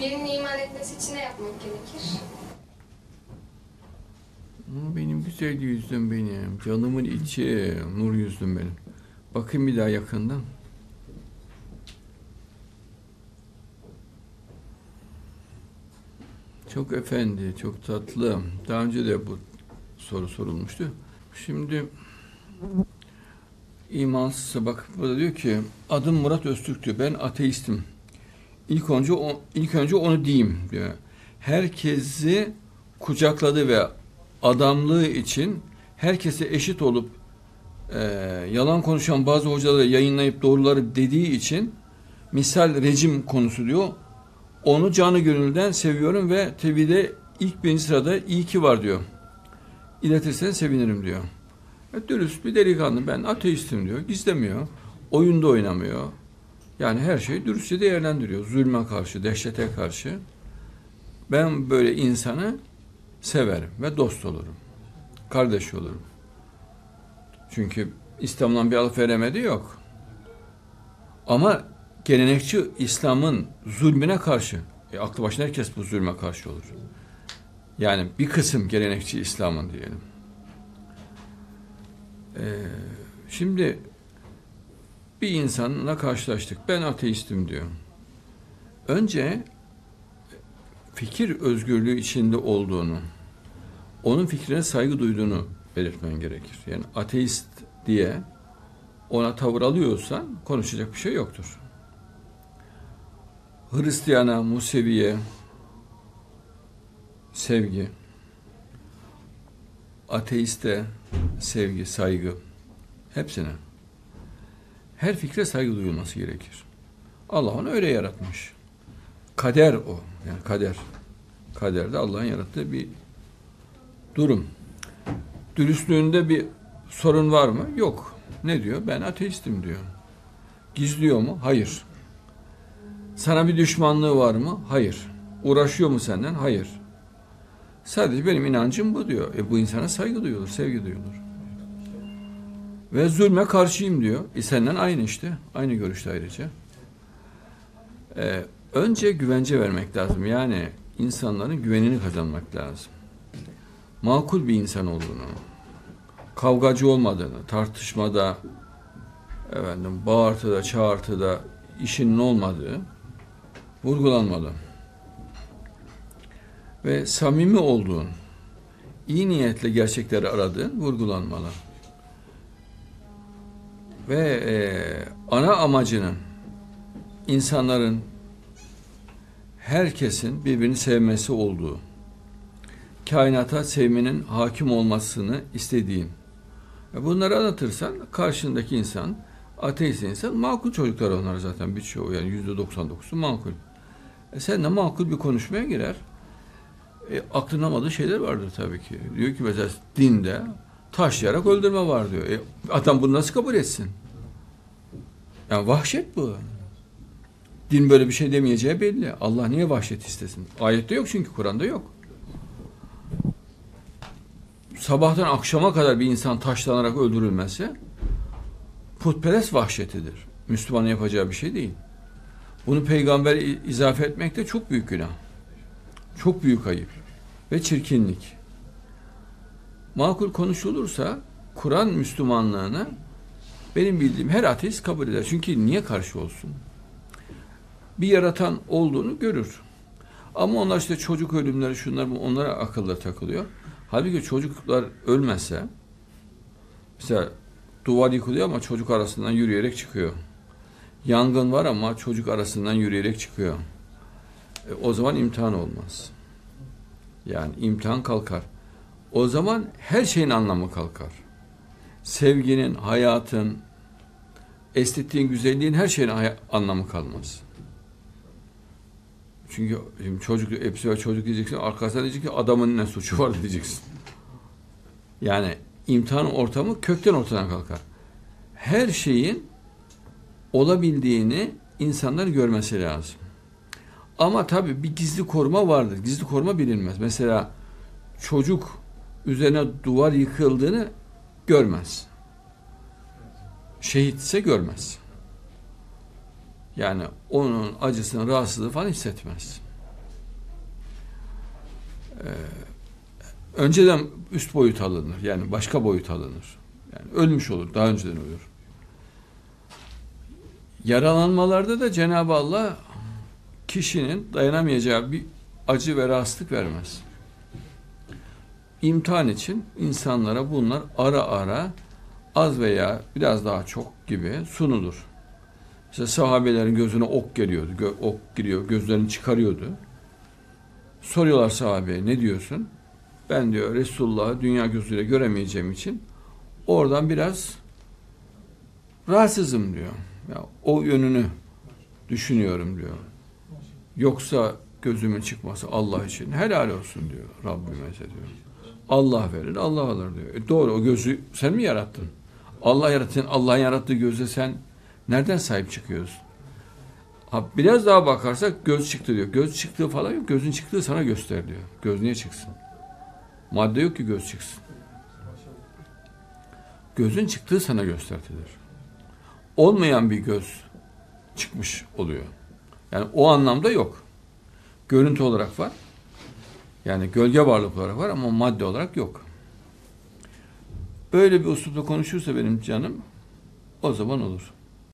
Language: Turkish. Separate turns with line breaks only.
Birinin iman etmesi için ne yapmak gerekir?
Ama Benim güzel yüzüm benim. Canımın içi. Nur yüzüm benim. Bakın bir daha yakından. Çok efendi, çok tatlı. Daha önce de bu soru sorulmuştu. Şimdi imansızsa bak burada diyor ki adım Murat Öztürk diyor. Ben ateistim. İlk önce o, ilk önce onu diyeyim diyor. Herkesi kucakladı ve adamlığı için herkese eşit olup e, yalan konuşan bazı hocaları yayınlayıp doğruları dediği için misal rejim konusu diyor. Onu canı gönülden seviyorum ve tevhide ilk birinci sırada iyi ki var diyor. İletirsen sevinirim diyor. E, dürüst bir delikanlı ben ateistim diyor. Gizlemiyor. Oyunda oynamıyor. Yani her şeyi dürüstçe değerlendiriyor. Zulme karşı, dehşete karşı. Ben böyle insanı severim ve dost olurum. Kardeş olurum. Çünkü İslam'dan bir alıp veremedi yok. Ama gelenekçi İslam'ın zulmüne karşı, e, aklı başına herkes bu zulme karşı olur. Yani bir kısım gelenekçi İslam'ın diyelim. Ee, şimdi bir insanla karşılaştık. Ben ateistim diyor. Önce fikir özgürlüğü içinde olduğunu, onun fikrine saygı duyduğunu belirtmen gerekir. Yani ateist diye ona tavır alıyorsan konuşacak bir şey yoktur. Hristiyana, Museviye sevgi, ateiste sevgi, saygı hepsine her fikre saygı duyulması gerekir. Allah onu öyle yaratmış. Kader o. Yani kader. Kader de Allah'ın yarattığı bir durum. Dürüstlüğünde bir sorun var mı? Yok. Ne diyor? Ben ateistim diyor. Gizliyor mu? Hayır. Sana bir düşmanlığı var mı? Hayır. Uğraşıyor mu senden? Hayır. Sadece benim inancım bu diyor. E bu insana saygı duyulur, sevgi duyulur. Ve zulme karşıyım diyor. E senden aynı işte. Aynı görüşte ayrıca. Ee, önce güvence vermek lazım. Yani insanların güvenini kazanmak lazım. Makul bir insan olduğunu, kavgacı olmadığını, tartışmada, efendim, bağırtıda, çağırtıda işinin olmadığı vurgulanmalı. Ve samimi olduğun, iyi niyetle gerçekleri aradığın vurgulanmalı. Ve e, ana amacının insanların herkesin birbirini sevmesi olduğu, kainata sevmenin hakim olmasını istediğin. E, Bunları anlatırsan karşındaki insan, ateist insan, makul çocuklar onlar zaten birçoğu yani yüzde 99'u makul. E sen de makul bir konuşmaya girer. E, aklın şeyler vardır tabii ki. Diyor ki mesela dinde taşlayarak öldürme var diyor. E, adam bunu nasıl kabul etsin? Yani vahşet bu. Din böyle bir şey demeyeceği belli. Allah niye vahşet istesin? Ayette yok çünkü Kur'an'da yok. Sabahtan akşama kadar bir insan taşlanarak öldürülmesi putperest vahşetidir. Müslümanın yapacağı bir şey değil. Bunu peygamber izafe etmek de çok büyük günah. Çok büyük ayıp ve çirkinlik. Makul konuşulursa Kur'an Müslümanlığını benim bildiğim her ateist kabul eder. Çünkü niye karşı olsun? Bir yaratan olduğunu görür. Ama onlar işte çocuk ölümleri şunlar onlara akılda takılıyor. Halbuki çocuklar ölmezse mesela duvar yıkılıyor ama çocuk arasından yürüyerek çıkıyor. Yangın var ama çocuk arasından yürüyerek çıkıyor. E, o zaman imtihan olmaz. Yani imtihan kalkar. O zaman her şeyin anlamı kalkar. Sevginin, hayatın, estetiğin, güzelliğin her şeyin anlamı kalmaz. Çünkü şimdi çocuk, hepsi çocuk diyeceksin, arkasına diyecek ki adamın ne suçu var diyeceksin. Yani imtihan ortamı kökten ortadan kalkar. Her şeyin olabildiğini insanlar görmesi lazım. Ama tabii bir gizli koruma vardır. Gizli koruma bilinmez. Mesela çocuk üzerine duvar yıkıldığını görmez. Şehitse görmez. Yani onun acısını, rahatsızlığı falan hissetmez. önceden üst boyut alınır. Yani başka boyut alınır. Yani ölmüş olur. Daha önceden ölür. Yaralanmalarda da Cenab-ı Allah kişinin dayanamayacağı bir acı ve rahatsızlık vermez. İmtihan için insanlara bunlar ara ara az veya biraz daha çok gibi sunulur. İşte sahabelerin gözüne ok geliyordu. Gö- ok giriyor, gözlerini çıkarıyordu. Soruyorlar sahabeye ne diyorsun? Ben diyor Resulullah'ı dünya gözüyle göremeyeceğim için oradan biraz rahatsızım diyor. Ya o yönünü düşünüyorum diyor. Yoksa gözümün çıkması Allah için helal olsun diyor Rabbime diyor. Allah verir, Allah alır diyor. E doğru o gözü sen mi yarattın? Allah yarattın, Allah'ın yarattığı göze sen nereden sahip çıkıyorsun? Ha, biraz daha bakarsak göz çıktı diyor. Göz çıktığı falan yok. Gözün çıktığı sana göster diyor. Göz niye çıksın? Madde yok ki göz çıksın. Gözün çıktığı sana göstertilir. Olmayan bir göz çıkmış oluyor. Yani o anlamda yok. Görüntü olarak var. Yani gölge varlık olarak var ama madde olarak yok. Böyle bir uslupla konuşursa benim canım o zaman olur.